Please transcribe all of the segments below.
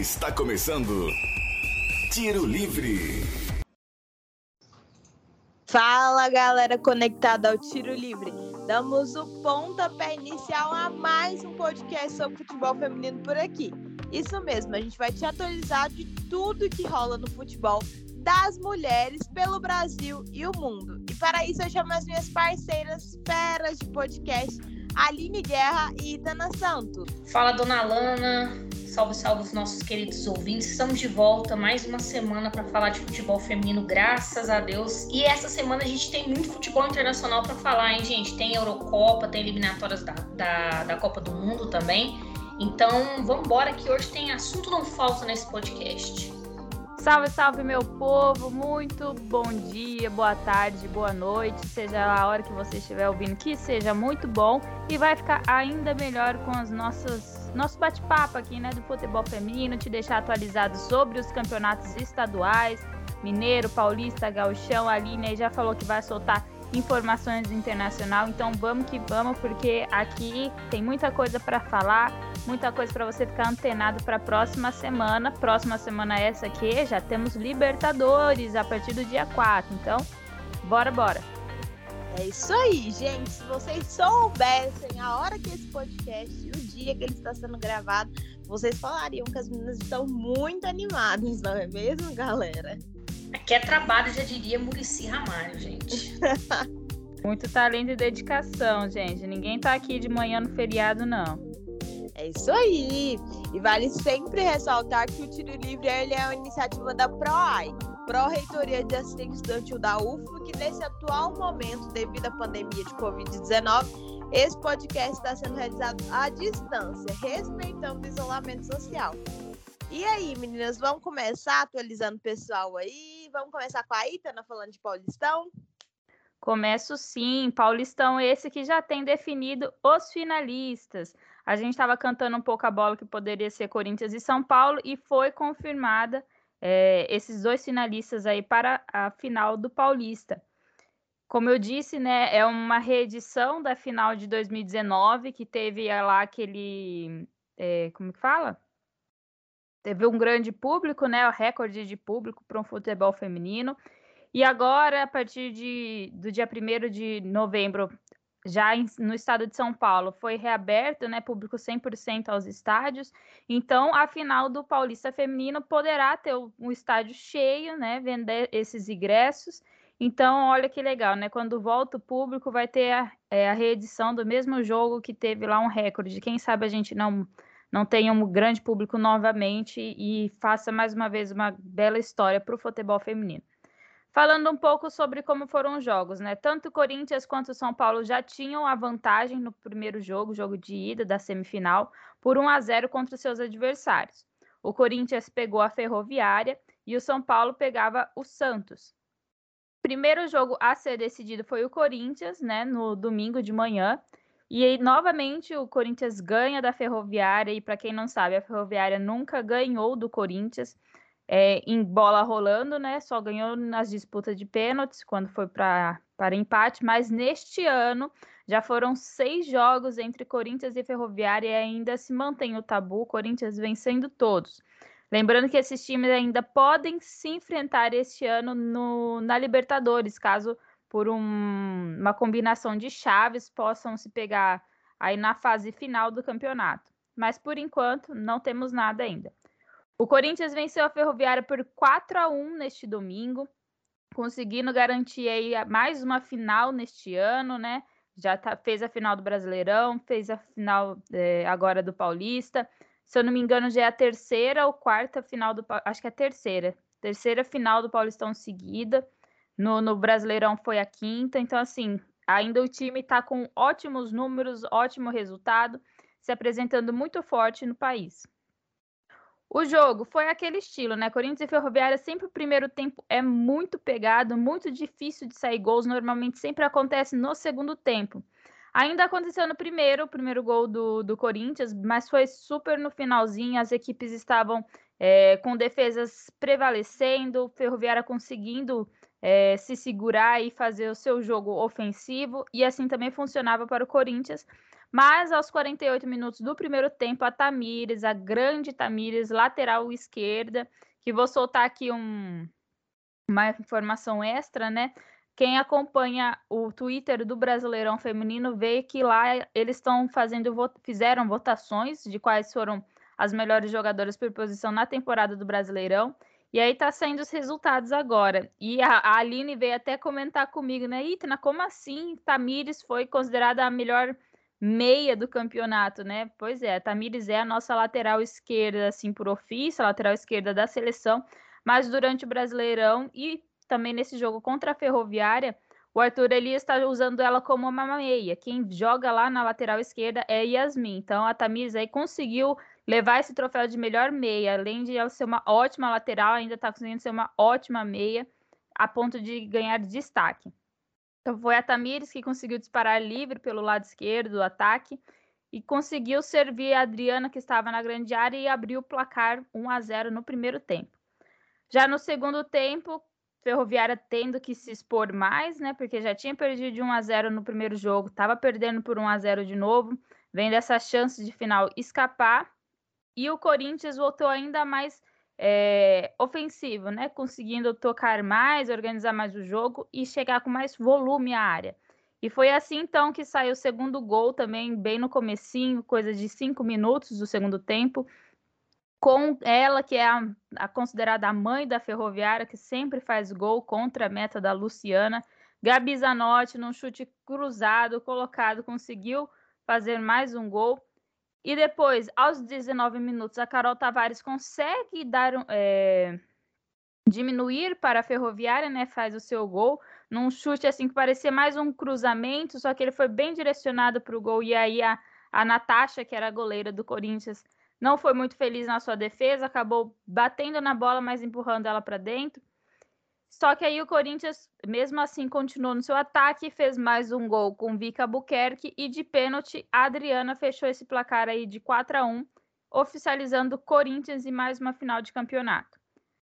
Está começando Tiro Livre. Fala galera conectada ao Tiro Livre. Damos o pontapé inicial a mais um podcast sobre futebol feminino por aqui. Isso mesmo, a gente vai te atualizar de tudo que rola no futebol das mulheres pelo Brasil e o mundo. E para isso eu chamo as minhas parceiras feras de podcast, Aline Guerra e Itana Santos. Fala, dona Lana. Salve, salve os nossos queridos ouvintes. Estamos de volta mais uma semana para falar de futebol feminino, graças a Deus. E essa semana a gente tem muito futebol internacional para falar, hein, gente? Tem Eurocopa, tem eliminatórias da, da, da Copa do Mundo também. Então, vamos embora que hoje tem assunto não falta nesse podcast. Salve, salve, meu povo! Muito bom dia, boa tarde, boa noite, seja a hora que você estiver ouvindo, que seja muito bom e vai ficar ainda melhor com as nossas nosso bate-papo aqui, né, do futebol feminino, te deixar atualizado sobre os campeonatos estaduais, Mineiro, Paulista, Gauchão, a Aline já falou que vai soltar informações internacional, então vamos que vamos, porque aqui tem muita coisa para falar muita coisa para você ficar antenado para a próxima semana. Próxima semana essa aqui, já temos Libertadores a partir do dia 4. Então, bora, bora. É isso aí, gente. Se vocês soubessem a hora que esse podcast, o dia que ele está sendo gravado, vocês falariam que as meninas estão muito animadas, não é mesmo, galera? Aqui é trabalho, já diria Murici Ramalho, gente. muito talento e dedicação, gente. Ninguém tá aqui de manhã no feriado, não. É isso aí! E vale sempre ressaltar que o Tiro Livre ele é uma iniciativa da PROAI, Pró-Reitoria de Assistência Estudantil da UFO, que nesse atual momento, devido à pandemia de Covid-19, esse podcast está sendo realizado à distância, respeitando o isolamento social. E aí, meninas, vamos começar atualizando o pessoal aí? Vamos começar com a Itana falando de Paulistão? Começo sim, Paulistão esse que já tem definido os finalistas. A gente estava cantando um pouco a bola que poderia ser Corinthians e São Paulo e foi confirmada é, esses dois finalistas aí para a final do Paulista. Como eu disse, né, é uma reedição da final de 2019 que teve lá aquele, é, como que fala? Teve um grande público, né, o recorde de público para um futebol feminino. E agora, a partir de, do dia 1 de novembro, já em, no estado de São Paulo foi reaberto, né, público 100% aos estádios. Então, a final do Paulista Feminino poderá ter um estádio cheio, né, vender esses ingressos. Então, olha que legal, né? Quando volta o público, vai ter a, é, a reedição do mesmo jogo que teve lá um recorde. Quem sabe a gente não não tenha um grande público novamente e faça mais uma vez uma bela história para o futebol feminino. Falando um pouco sobre como foram os jogos, né? Tanto o Corinthians quanto o São Paulo já tinham a vantagem no primeiro jogo, jogo de ida da semifinal, por 1 a 0 contra seus adversários. O Corinthians pegou a Ferroviária e o São Paulo pegava o Santos. Primeiro jogo a ser decidido foi o Corinthians, né, no domingo de manhã. E aí, novamente, o Corinthians ganha da Ferroviária. E para quem não sabe, a Ferroviária nunca ganhou do Corinthians é, em bola rolando, né? Só ganhou nas disputas de pênaltis quando foi para empate, mas neste ano já foram seis jogos entre Corinthians e Ferroviária e ainda se mantém o tabu, Corinthians vencendo todos. Lembrando que esses times ainda podem se enfrentar este ano no, na Libertadores, caso por um, uma combinação de chaves possam se pegar aí na fase final do campeonato. Mas por enquanto não temos nada ainda. O Corinthians venceu a Ferroviária por 4 a 1 neste domingo, conseguindo garantir aí mais uma final neste ano, né? Já tá, fez a final do Brasileirão, fez a final é, agora do Paulista. Se eu não me engano, já é a terceira ou quarta final do acho que é a terceira, terceira final do Paulistão seguida. No, no Brasileirão foi a quinta, então assim, ainda o time está com ótimos números, ótimo resultado, se apresentando muito forte no país. O jogo foi aquele estilo, né? Corinthians e Ferroviária sempre o primeiro tempo é muito pegado, muito difícil de sair gols, normalmente sempre acontece no segundo tempo. Ainda aconteceu no primeiro, o primeiro gol do, do Corinthians, mas foi super no finalzinho, as equipes estavam é, com defesas prevalecendo, Ferroviária conseguindo é, se segurar e fazer o seu jogo ofensivo, e assim também funcionava para o Corinthians, Mas aos 48 minutos do primeiro tempo, a Tamires, a grande Tamires, lateral esquerda, que vou soltar aqui um, uma informação extra, né? Quem acompanha o Twitter do Brasileirão Feminino vê que lá eles estão fazendo fizeram votações de quais foram as melhores jogadoras por posição na temporada do Brasileirão. E aí tá saindo os resultados agora. E a, a Aline veio até comentar comigo, né? Itna, como assim Tamires foi considerada a melhor meia do campeonato, né? Pois é, a Tamires é a nossa lateral esquerda, assim, por ofício, lateral esquerda da seleção, mas durante o Brasileirão e também nesse jogo contra a Ferroviária, o Arthur Elias está usando ela como uma meia. Quem joga lá na lateral esquerda é Yasmin. Então a Tamires aí conseguiu levar esse troféu de melhor meia, além de ela ser uma ótima lateral, ainda está conseguindo ser uma ótima meia, a ponto de ganhar destaque. Então foi a Tamires que conseguiu disparar livre pelo lado esquerdo do ataque e conseguiu servir a Adriana, que estava na grande área, e abriu o placar 1 a 0 no primeiro tempo. Já no segundo tempo, Ferroviária tendo que se expor mais, né? Porque já tinha perdido de 1 a 0 no primeiro jogo, estava perdendo por 1 a 0 de novo, vendo essa chance de final escapar e o Corinthians voltou ainda mais é, ofensivo, né? Conseguindo tocar mais, organizar mais o jogo e chegar com mais volume à área. E foi assim então que saiu o segundo gol também, bem no comecinho, coisa de cinco minutos do segundo tempo, com ela que é a, a considerada a mãe da Ferroviária, que sempre faz gol contra a meta da Luciana. Gabi Zanotti, num chute cruzado, colocado, conseguiu fazer mais um gol. E depois, aos 19 minutos, a Carol Tavares consegue dar é, diminuir para a Ferroviária, né? Faz o seu gol num chute assim que parecia mais um cruzamento, só que ele foi bem direcionado para o gol. E aí a, a Natasha, que era a goleira do Corinthians, não foi muito feliz na sua defesa, acabou batendo na bola, mas empurrando ela para dentro. Só que aí o Corinthians, mesmo assim, continuou no seu ataque fez mais um gol com Vika Buquerque e de pênalti, a Adriana fechou esse placar aí de 4 a 1, oficializando Corinthians e mais uma final de campeonato.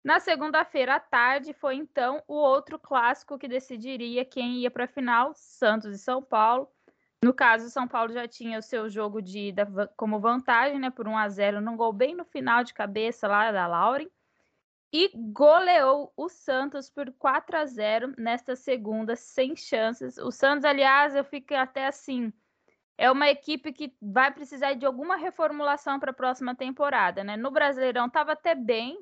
Na segunda-feira à tarde foi então o outro clássico que decidiria quem ia para a final, Santos e São Paulo. No caso, São Paulo já tinha o seu jogo de ida como vantagem, né, por 1 a 0 num gol bem no final de cabeça lá da Lauren e goleou o Santos por 4 a 0 nesta segunda, sem chances. O Santos, aliás, eu fico até assim. É uma equipe que vai precisar de alguma reformulação para a próxima temporada, né? No Brasileirão estava até bem,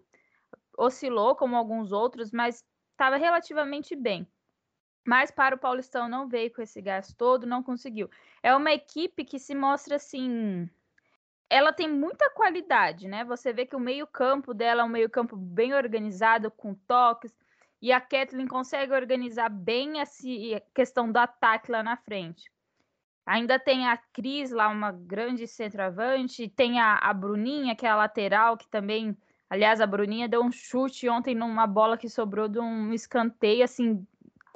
oscilou como alguns outros, mas estava relativamente bem. Mas para o Paulistão não veio com esse gás todo, não conseguiu. É uma equipe que se mostra assim ela tem muita qualidade, né? Você vê que o meio-campo dela é um meio-campo bem organizado, com toques, e a Kathleen consegue organizar bem essa questão do ataque lá na frente. Ainda tem a Cris lá, uma grande centroavante, tem a, a Bruninha, que é a lateral, que também, aliás, a Bruninha deu um chute ontem numa bola que sobrou de um escanteio, assim,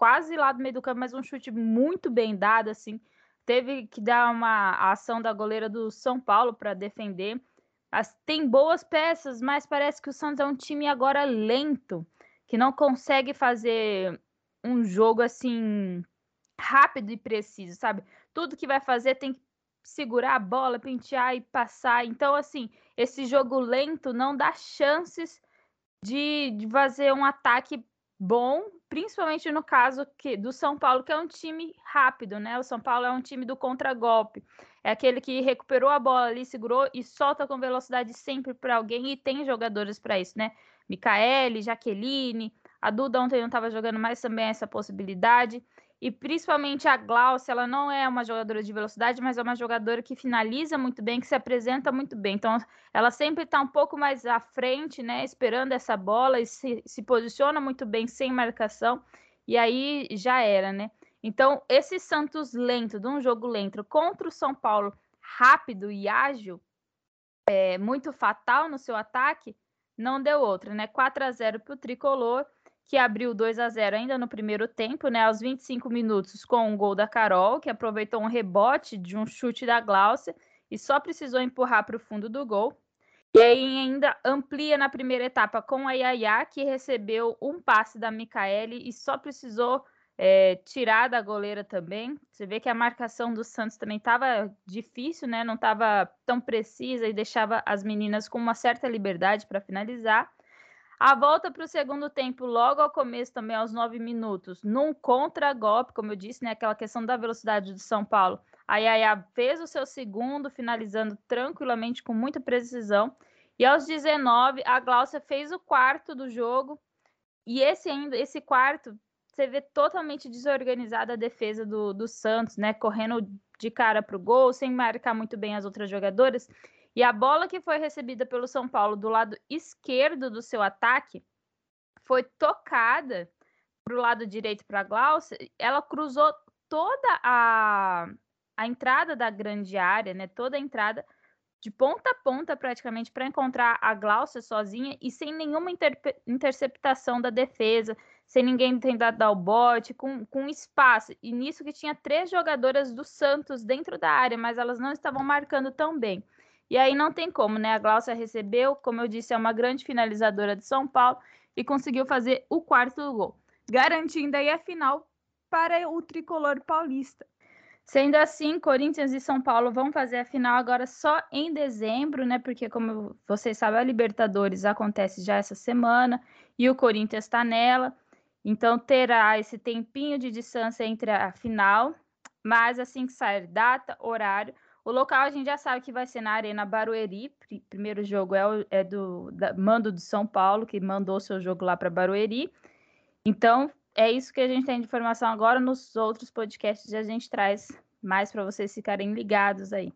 quase lá do meio do campo, mas um chute muito bem dado, assim, teve que dar uma ação da goleira do São Paulo para defender. As, tem boas peças, mas parece que o Santos é um time agora lento, que não consegue fazer um jogo assim rápido e preciso, sabe? Tudo que vai fazer tem que segurar a bola, pentear e passar. Então, assim, esse jogo lento não dá chances de, de fazer um ataque bom, principalmente no caso que, do São Paulo, que é um time rápido, né? O São Paulo é um time do contragolpe. É aquele que recuperou a bola ali, segurou e solta com velocidade sempre para alguém e tem jogadores para isso, né? Micaele, Jaqueline, a Duda ontem não estava jogando mais também essa possibilidade. E principalmente a Glaucia, ela não é uma jogadora de velocidade, mas é uma jogadora que finaliza muito bem, que se apresenta muito bem. Então, ela sempre está um pouco mais à frente, né? Esperando essa bola e se, se posiciona muito bem sem marcação. E aí já era, né? Então, esse Santos lento, de um jogo lento, contra o São Paulo rápido e ágil, é, muito fatal no seu ataque, não deu outra, né? 4 a 0 para o tricolor que abriu 2 a 0 ainda no primeiro tempo, né, aos 25 minutos, com um gol da Carol, que aproveitou um rebote de um chute da Glaucia e só precisou empurrar para o fundo do gol. E aí ainda amplia na primeira etapa com a Yaya, que recebeu um passe da Micaele e só precisou é, tirar da goleira também. Você vê que a marcação do Santos também estava difícil, né? Não estava tão precisa e deixava as meninas com uma certa liberdade para finalizar. A volta para o segundo tempo, logo ao começo, também aos nove minutos, num contra-golpe, como eu disse, né? Aquela questão da velocidade do São Paulo. A Yaya fez o seu segundo, finalizando tranquilamente, com muita precisão. E aos 19, a Glaucia fez o quarto do jogo. E esse ainda, esse quarto, você vê totalmente desorganizada a defesa do, do Santos, né? Correndo de cara para o gol, sem marcar muito bem as outras jogadoras. E a bola que foi recebida pelo São Paulo do lado esquerdo do seu ataque foi tocada para o lado direito para a Glaucia. Ela cruzou toda a, a entrada da grande área, né? Toda a entrada de ponta a ponta praticamente para encontrar a Glaucia sozinha e sem nenhuma inter interceptação da defesa, sem ninguém tentar dar o bote, com, com espaço. E nisso que tinha três jogadoras do Santos dentro da área, mas elas não estavam marcando tão bem. E aí não tem como, né? A Glaucia recebeu, como eu disse, é uma grande finalizadora de São Paulo e conseguiu fazer o quarto gol, garantindo aí a final para o tricolor paulista. Sendo assim, Corinthians e São Paulo vão fazer a final agora só em dezembro, né? Porque, como vocês sabem, a Libertadores acontece já essa semana e o Corinthians está nela. Então terá esse tempinho de distância entre a final, mas assim que sair data, horário, o local a gente já sabe que vai ser na Arena Barueri. Primeiro jogo é, o, é do da, mando de São Paulo, que mandou seu jogo lá para Barueri. Então, é isso que a gente tem de informação agora. Nos outros podcasts a gente traz mais para vocês ficarem ligados aí.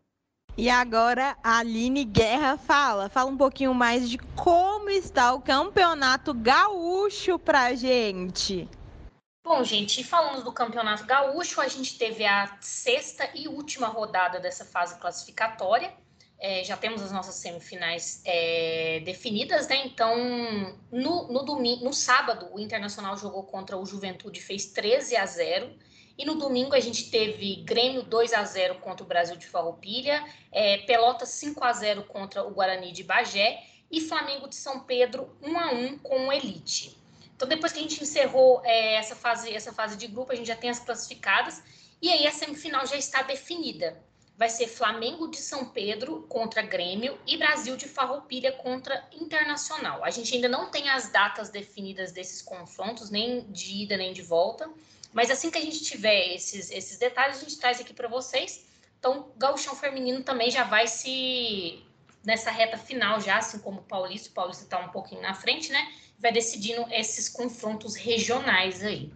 E agora a Aline Guerra fala, fala um pouquinho mais de como está o campeonato gaúcho pra gente. Bom, gente, falando do Campeonato Gaúcho, a gente teve a sexta e última rodada dessa fase classificatória. É, já temos as nossas semifinais é, definidas, né? Então, no, no, domingo, no sábado, o Internacional jogou contra o Juventude, fez 13 a 0. E no domingo a gente teve Grêmio 2 a 0 contra o Brasil de Farroupilha, é, Pelotas 5 a 0 contra o Guarani de Bagé e Flamengo de São Pedro 1 a 1 com o Elite. Então depois que a gente encerrou é, essa fase essa fase de grupo, a gente já tem as classificadas e aí a semifinal já está definida. Vai ser Flamengo de São Pedro contra Grêmio e Brasil de Farroupilha contra Internacional. A gente ainda não tem as datas definidas desses confrontos, nem de ida nem de volta. Mas assim que a gente tiver esses, esses detalhes, a gente traz aqui para vocês. Então, gauchão feminino também já vai se nessa reta final já, assim como o Paulista, o Paulista está um pouquinho na frente, né? Vai decidindo esses confrontos regionais aí.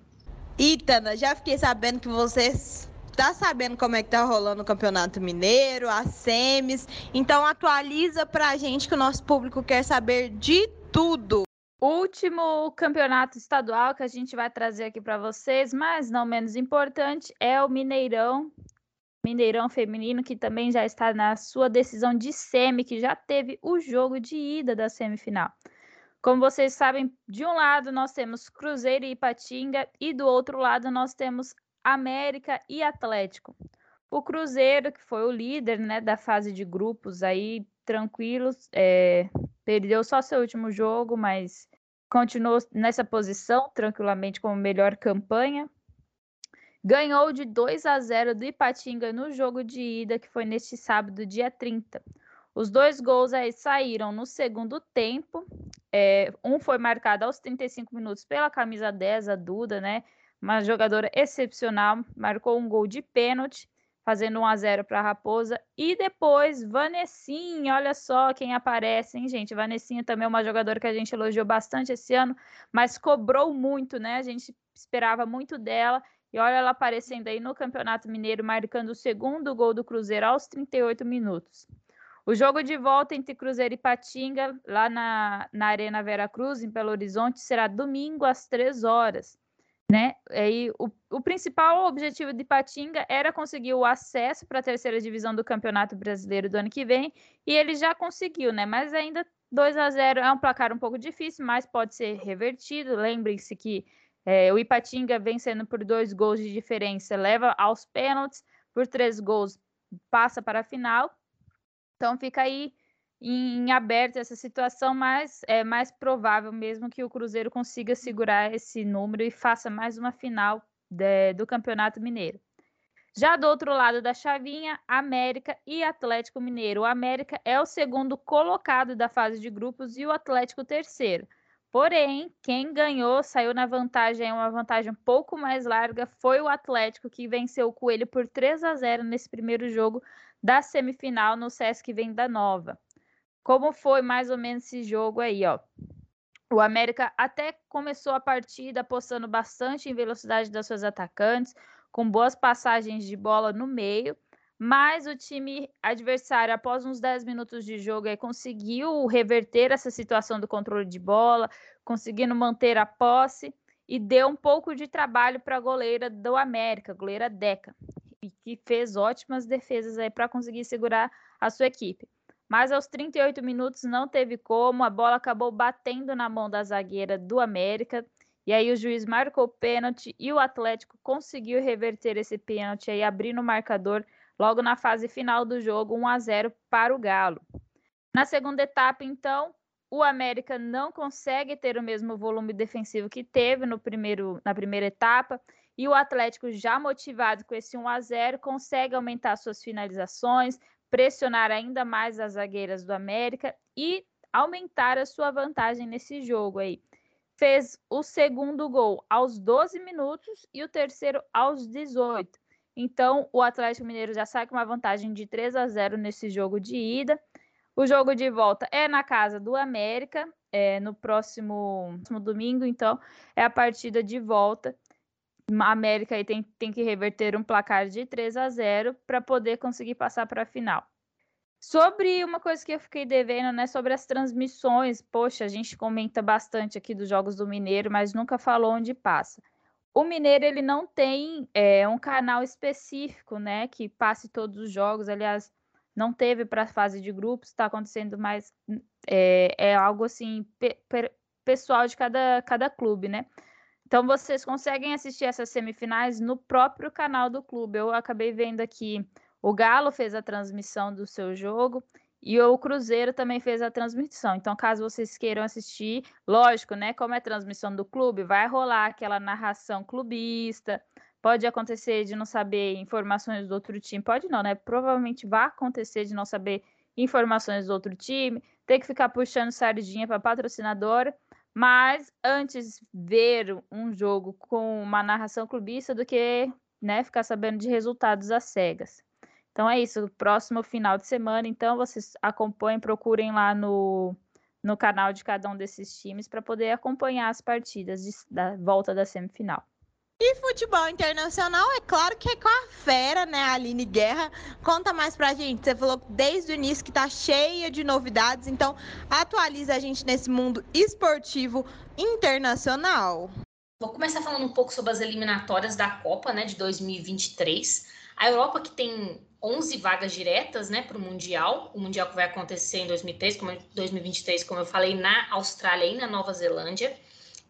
Itana, já fiquei sabendo que vocês tá sabendo como é que tá rolando o Campeonato Mineiro, as semis. Então atualiza pra gente que o nosso público quer saber de tudo. Último campeonato estadual que a gente vai trazer aqui para vocês, mas não menos importante, é o Mineirão. Mineirão feminino, que também já está na sua decisão de semi, que já teve o jogo de ida da semifinal. Como vocês sabem, de um lado nós temos Cruzeiro e Ipatinga, e do outro lado nós temos América e Atlético. O Cruzeiro, que foi o líder né, da fase de grupos, aí tranquilos, é, perdeu só seu último jogo, mas continuou nessa posição tranquilamente como melhor campanha. Ganhou de 2 a 0 do Ipatinga no jogo de ida, que foi neste sábado, dia 30. Os dois gols aí saíram no segundo tempo. É, um foi marcado aos 35 minutos pela camisa 10, a Duda, né? Uma jogadora excepcional, marcou um gol de pênalti fazendo 1 a 0 para a Raposa. E depois, Vanessinha, olha só quem aparece, hein, gente? Vanessinha também é uma jogadora que a gente elogiou bastante esse ano, mas cobrou muito, né? A gente esperava muito dela. E olha ela aparecendo aí no Campeonato Mineiro, marcando o segundo gol do Cruzeiro aos 38 minutos. O jogo de volta entre Cruzeiro e Patinga, lá na, na Arena Vera Cruz, em Belo Horizonte, será domingo às 3 horas né? E o, o principal objetivo de Patinga era conseguir o acesso para a terceira divisão do Campeonato Brasileiro do ano que vem, e ele já conseguiu, né? Mas ainda 2 a 0 é um placar um pouco difícil, mas pode ser revertido. Lembrem-se que é, o Ipatinga vencendo por dois gols de diferença leva aos pênaltis, por três gols passa para a final. Então fica aí em aberto essa situação, mas é mais provável mesmo que o Cruzeiro consiga segurar esse número e faça mais uma final de, do Campeonato Mineiro. Já do outro lado da chavinha, América e Atlético Mineiro. O América é o segundo colocado da fase de grupos e o Atlético terceiro. Porém, quem ganhou, saiu na vantagem, uma vantagem um pouco mais larga, foi o Atlético, que venceu o Coelho por 3 a 0 nesse primeiro jogo da semifinal no Sesc Venda Nova. Como foi mais ou menos esse jogo aí, ó? O América até começou a partida apostando bastante em velocidade das suas atacantes, com boas passagens de bola no meio, mas o time adversário, após uns 10 minutos de jogo, aí, conseguiu reverter essa situação do controle de bola, conseguindo manter a posse e deu um pouco de trabalho para a goleira do América, goleira Deca, e que fez ótimas defesas aí para conseguir segurar a sua equipe. Mas aos 38 minutos não teve como, a bola acabou batendo na mão da zagueira do América e aí o juiz marcou o pênalti e o Atlético conseguiu reverter esse pênalti aí, abrindo o marcador logo na fase final do jogo, 1 a 0 para o Galo. Na segunda etapa, então, o América não consegue ter o mesmo volume defensivo que teve no primeiro, na primeira etapa, e o Atlético, já motivado com esse 1 a 0, consegue aumentar suas finalizações, pressionar ainda mais as zagueiras do América e aumentar a sua vantagem nesse jogo aí fez o segundo gol aos 12 minutos e o terceiro aos 18. Então, o Atlético Mineiro já sai com uma vantagem de 3 a 0 nesse jogo de ida. O jogo de volta é na casa do América, é, no próximo, próximo domingo, então é a partida de volta. A América aí tem, tem que reverter um placar de 3 a 0 para poder conseguir passar para a final. Sobre uma coisa que eu fiquei devendo, né? Sobre as transmissões. Poxa, a gente comenta bastante aqui dos jogos do Mineiro, mas nunca falou onde passa. O Mineiro ele não tem é, um canal específico, né? Que passe todos os jogos. Aliás, não teve para a fase de grupos. Está acontecendo mais é, é, algo assim pe pessoal de cada, cada clube, né? Então vocês conseguem assistir essas semifinais no próprio canal do clube. Eu acabei vendo aqui o Galo fez a transmissão do seu jogo e o Cruzeiro também fez a transmissão. Então, caso vocês queiram assistir, lógico, né? Como é transmissão do clube, vai rolar aquela narração clubista. Pode acontecer de não saber informações do outro time. Pode não, né? Provavelmente vai acontecer de não saber informações do outro time. Ter que ficar puxando sardinha para patrocinadora. Mas antes ver um jogo com uma narração clubista do que né, ficar sabendo de resultados às cegas. Então é isso, próximo final de semana, então vocês acompanhem, procurem lá no, no canal de cada um desses times para poder acompanhar as partidas de, da volta da semifinal. E futebol internacional, é claro que é com a fera, né, Aline Guerra. Conta mais pra gente. Você falou desde o início que tá cheia de novidades, então atualiza a gente nesse mundo esportivo internacional. Vou começar falando um pouco sobre as eliminatórias da Copa, né, de 2023. A Europa que tem 11 vagas diretas, né, para o Mundial. O Mundial que vai acontecer em 2003, como, 2023, como eu falei, na Austrália e na Nova Zelândia.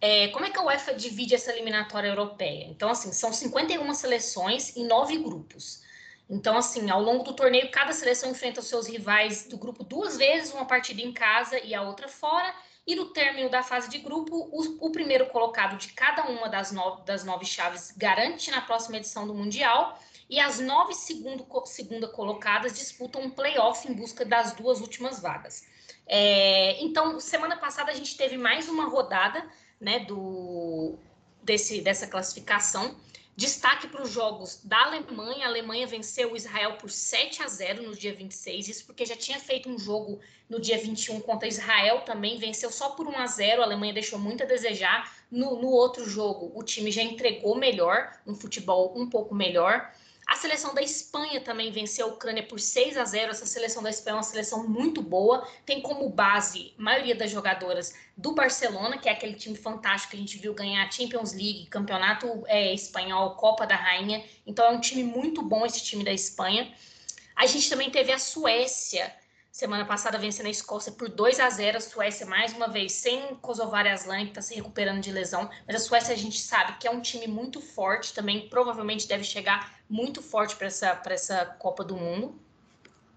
É, como é que a UEFA divide essa eliminatória europeia? Então, assim, são 51 seleções em nove grupos. Então, assim, ao longo do torneio, cada seleção enfrenta os seus rivais do grupo duas vezes, uma partida em casa e a outra fora. E no término da fase de grupo, o, o primeiro colocado de cada uma das nove, das nove chaves garante na próxima edição do Mundial e as nove segundo, segunda colocadas disputam um playoff em busca das duas últimas vagas. É, então, semana passada a gente teve mais uma rodada né, do, desse, dessa classificação. Destaque para os jogos da Alemanha. A Alemanha venceu o Israel por 7 a 0 no dia 26. Isso porque já tinha feito um jogo no dia 21 contra Israel também. Venceu só por 1 a 0 A Alemanha deixou muito a desejar. No, no outro jogo, o time já entregou melhor, um futebol um pouco melhor. A seleção da Espanha também venceu a Ucrânia por 6 a 0. Essa seleção da Espanha é uma seleção muito boa. Tem como base a maioria das jogadoras do Barcelona, que é aquele time fantástico que a gente viu ganhar Champions League, Campeonato é, Espanhol, Copa da Rainha. Então é um time muito bom esse time da Espanha. A gente também teve a Suécia Semana passada vencendo a Escócia por 2 a 0 A Suécia, mais uma vez, sem Kosovar Aslan, que está se recuperando de lesão. Mas a Suécia a gente sabe que é um time muito forte também. Provavelmente deve chegar muito forte para essa, essa Copa do Mundo.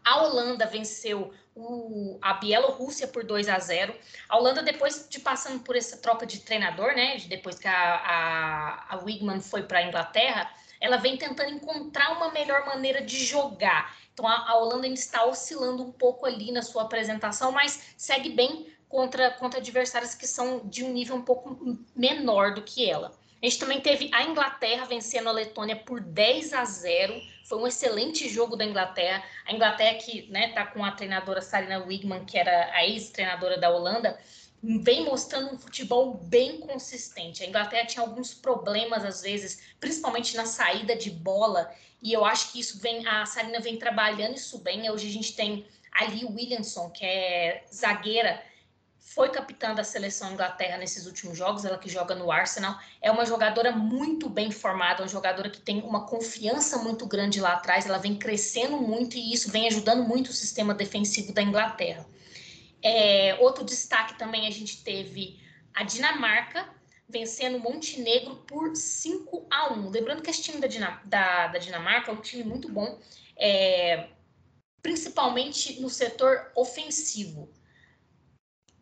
A Holanda venceu o, a Bielorrússia por 2 a 0. A Holanda, depois de passando por essa troca de treinador, né, depois que a, a, a Wigman foi para a Inglaterra, ela vem tentando encontrar uma melhor maneira de jogar. Então a, a Holanda ainda está oscilando um pouco ali na sua apresentação, mas segue bem contra, contra adversários que são de um nível um pouco menor do que ela. A gente também teve a Inglaterra vencendo a Letônia por 10 a 0. Foi um excelente jogo da Inglaterra. A Inglaterra que né, tá com a treinadora Sarina Wigman, que era a ex-treinadora da Holanda, vem mostrando um futebol bem consistente. A Inglaterra tinha alguns problemas às vezes, principalmente na saída de bola, e eu acho que isso vem a Sarina vem trabalhando isso bem. Hoje a gente tem ali Williamson, que é zagueira, foi capitã da seleção Inglaterra nesses últimos jogos, ela que joga no Arsenal, é uma jogadora muito bem formada, uma jogadora que tem uma confiança muito grande lá atrás, ela vem crescendo muito e isso vem ajudando muito o sistema defensivo da Inglaterra. É, outro destaque também a gente teve a Dinamarca vencendo Montenegro por 5 a 1. Lembrando que esse time da, Dinam da, da Dinamarca é um time muito bom, é, principalmente no setor ofensivo.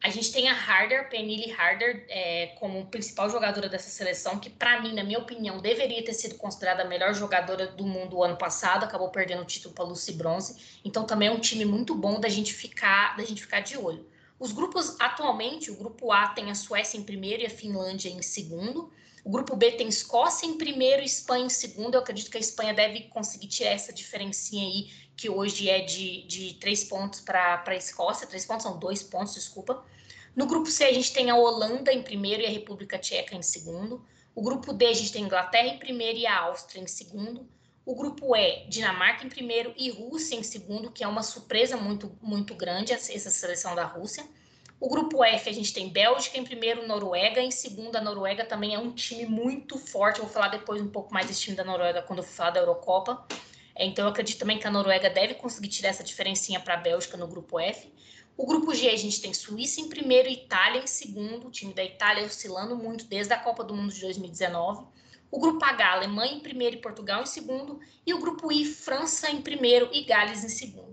A gente tem a Harder, Penille Harder, é, como principal jogadora dessa seleção, que para mim, na minha opinião, deveria ter sido considerada a melhor jogadora do mundo ano passado, acabou perdendo o título para Lucy Bronze. Então também é um time muito bom da gente ficar, da gente ficar de olho. Os grupos atualmente, o grupo A tem a Suécia em primeiro e a Finlândia em segundo. O grupo B tem Escócia em primeiro e Espanha em segundo. Eu acredito que a Espanha deve conseguir tirar essa diferencinha aí, que hoje é de, de três pontos para a Escócia. Três pontos são dois pontos, desculpa. No grupo C, a gente tem a Holanda em primeiro e a República Tcheca em segundo. O grupo D, a gente tem a Inglaterra em primeiro e a Áustria em segundo. O grupo E, Dinamarca em primeiro e Rússia em segundo, que é uma surpresa muito, muito grande essa seleção da Rússia. O grupo F, a gente tem Bélgica em primeiro, Noruega em segundo. A Noruega também é um time muito forte. Eu vou falar depois um pouco mais desse time da Noruega quando eu for falar da Eurocopa. É, então, eu acredito também que a Noruega deve conseguir tirar essa diferencinha para a Bélgica no grupo F. O grupo G, a gente tem Suíça em primeiro Itália em segundo. O time da Itália oscilando muito desde a Copa do Mundo de 2019. O grupo H, Alemanha em primeiro e Portugal em segundo. E o grupo I, França em primeiro e Gales em segundo.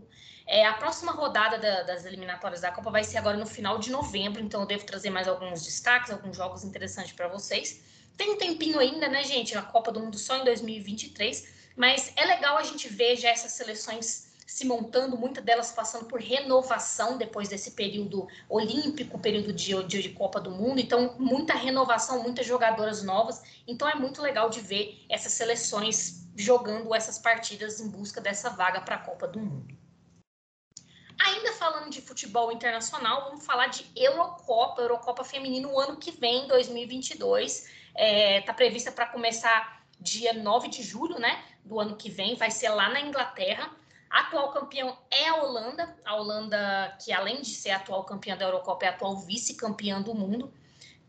É, a próxima rodada da, das eliminatórias da Copa vai ser agora no final de novembro, então eu devo trazer mais alguns destaques, alguns jogos interessantes para vocês. Tem um tempinho ainda, né, gente? A Copa do Mundo só em 2023, mas é legal a gente ver já essas seleções se montando, muitas delas passando por renovação depois desse período olímpico, período de, de, de, Copa do Mundo. Então, muita renovação, muitas jogadoras novas. Então, é muito legal de ver essas seleções jogando essas partidas em busca dessa vaga para a Copa do Mundo. Ainda falando de futebol internacional, vamos falar de Eurocopa, Eurocopa Feminino, o ano que vem, 2022. Está é, tá prevista para começar dia 9 de julho, né? Do ano que vem, vai ser lá na Inglaterra. Atual campeão é a Holanda, a Holanda que além de ser atual campeã da Eurocopa é atual vice-campeã do mundo.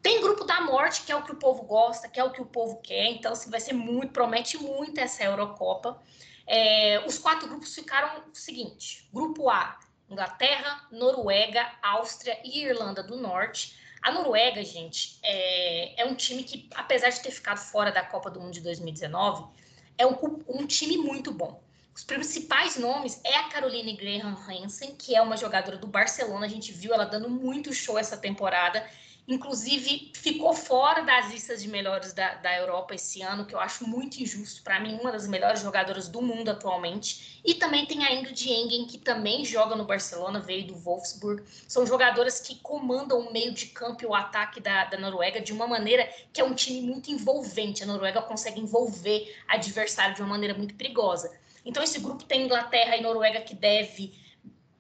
Tem grupo da morte, que é o que o povo gosta, que é o que o povo quer, então assim, vai ser muito, promete muito essa Eurocopa. É, os quatro grupos ficaram o seguinte: grupo A, Inglaterra, Noruega, Áustria e Irlanda do Norte. A Noruega, gente, é, é um time que, apesar de ter ficado fora da Copa do Mundo de 2019, é um, um time muito bom. Os principais nomes é a Caroline Graham Hansen, que é uma jogadora do Barcelona. A gente viu ela dando muito show essa temporada. Inclusive, ficou fora das listas de melhores da, da Europa esse ano, que eu acho muito injusto. Para mim, uma das melhores jogadoras do mundo atualmente. E também tem a Ingrid Engen, que também joga no Barcelona, veio do Wolfsburg. São jogadoras que comandam o meio de campo e o ataque da, da Noruega de uma maneira que é um time muito envolvente. A Noruega consegue envolver adversário de uma maneira muito perigosa. Então, esse grupo tem Inglaterra e Noruega que deve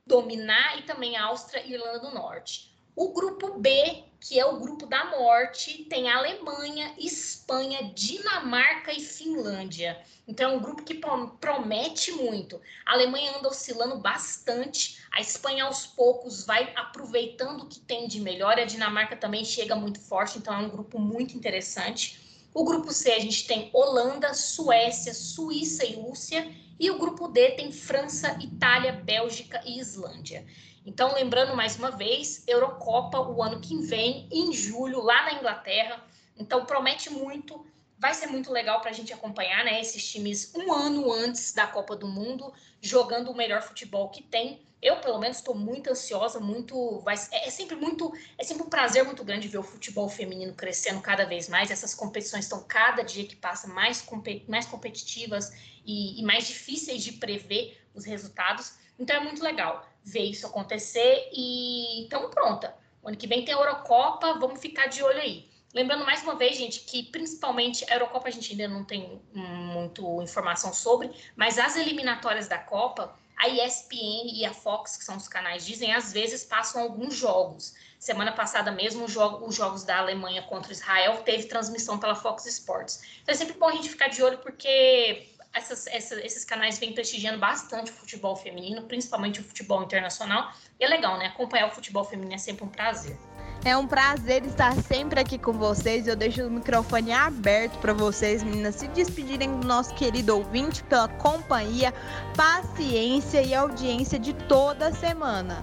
dominar e também Áustria e Irlanda do Norte. O grupo B, que é o grupo da morte, tem Alemanha, Espanha, Dinamarca e Finlândia. Então é um grupo que promete muito. A Alemanha anda oscilando bastante, a Espanha aos poucos vai aproveitando o que tem de melhor, a Dinamarca também chega muito forte, então é um grupo muito interessante. O grupo C a gente tem Holanda, Suécia, Suíça e Rússia. E o grupo D tem França, Itália, Bélgica e Islândia. Então, lembrando mais uma vez, Eurocopa o ano que vem, em julho, lá na Inglaterra. Então, promete muito. vai ser muito legal para a gente acompanhar, né? Esses times um ano antes da Copa do Mundo jogando o melhor futebol que tem. Eu, pelo menos, estou muito ansiosa, muito. Vai, é, é, sempre muito. É sempre um prazer muito grande ver o futebol feminino crescendo cada vez mais. Essas competições estão cada dia que passa mais, mais competitivas e, e mais difíceis de prever os resultados. Então é muito legal ver isso acontecer e estamos pronta. O ano que vem tem a Eurocopa, vamos ficar de olho aí. Lembrando mais uma vez, gente, que principalmente a Eurocopa a gente ainda não tem muito informação sobre, mas as eliminatórias da Copa, a ESPN e a Fox, que são os canais dizem, às vezes passam alguns jogos. Semana passada mesmo, os jogos da Alemanha contra Israel teve transmissão pela Fox Sports. Então é sempre bom a gente ficar de olho, porque essas, essa, esses canais vêm prestigiando bastante o futebol feminino, principalmente o futebol internacional. E é legal, né? Acompanhar o futebol feminino é sempre um prazer. É um prazer estar sempre aqui com vocês. Eu deixo o microfone aberto para vocês, meninas, se despedirem do nosso querido ouvinte pela companhia, paciência e audiência de toda semana.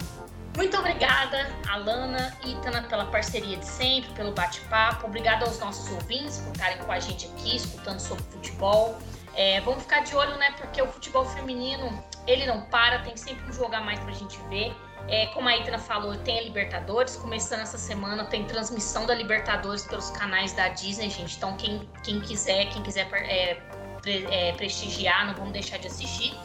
Muito obrigada, Alana e Itana, pela parceria de sempre, pelo bate-papo. Obrigada aos nossos ouvintes por estarem com a gente aqui, escutando sobre futebol. É, vamos ficar de olho, né? Porque o futebol feminino, ele não para, tem sempre um jogo a mais pra gente ver. É, como a Itana falou, tem a Libertadores, começando essa semana, tem transmissão da Libertadores pelos canais da Disney, gente. Então, quem, quem quiser, quem quiser é, pre, é, prestigiar, não vamos deixar de assistir.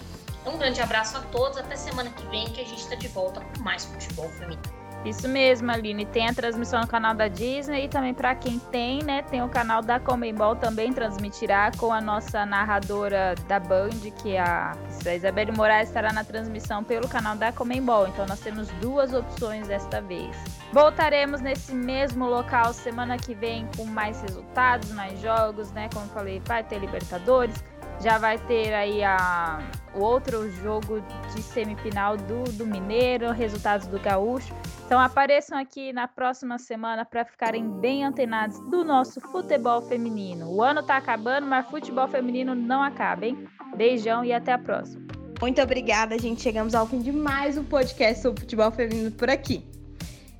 Um grande abraço a todos, até semana que vem, que a gente está de volta com mais futebol feminino. Isso mesmo, Aline. Tem a transmissão no canal da Disney e também para quem tem, né, tem o canal da Comembol também transmitirá com a nossa narradora da Band, que é a, Isabelle Moraes estará na transmissão pelo canal da Comembol. Então nós temos duas opções desta vez. Voltaremos nesse mesmo local semana que vem com mais resultados, mais jogos, né? Como falei, vai ter Libertadores, já vai ter aí a, o outro jogo de semifinal do, do Mineiro, resultados do Gaúcho. Então apareçam aqui na próxima semana para ficarem bem antenados do nosso futebol feminino. O ano está acabando, mas futebol feminino não acaba, hein? Beijão e até a próxima. Muito obrigada, gente. Chegamos ao fim de mais um podcast sobre futebol feminino por aqui.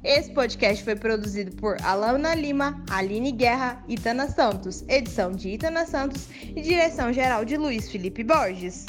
Esse podcast foi produzido por Alana Lima, Aline Guerra, e Itana Santos, edição de Itana Santos e direção geral de Luiz Felipe Borges.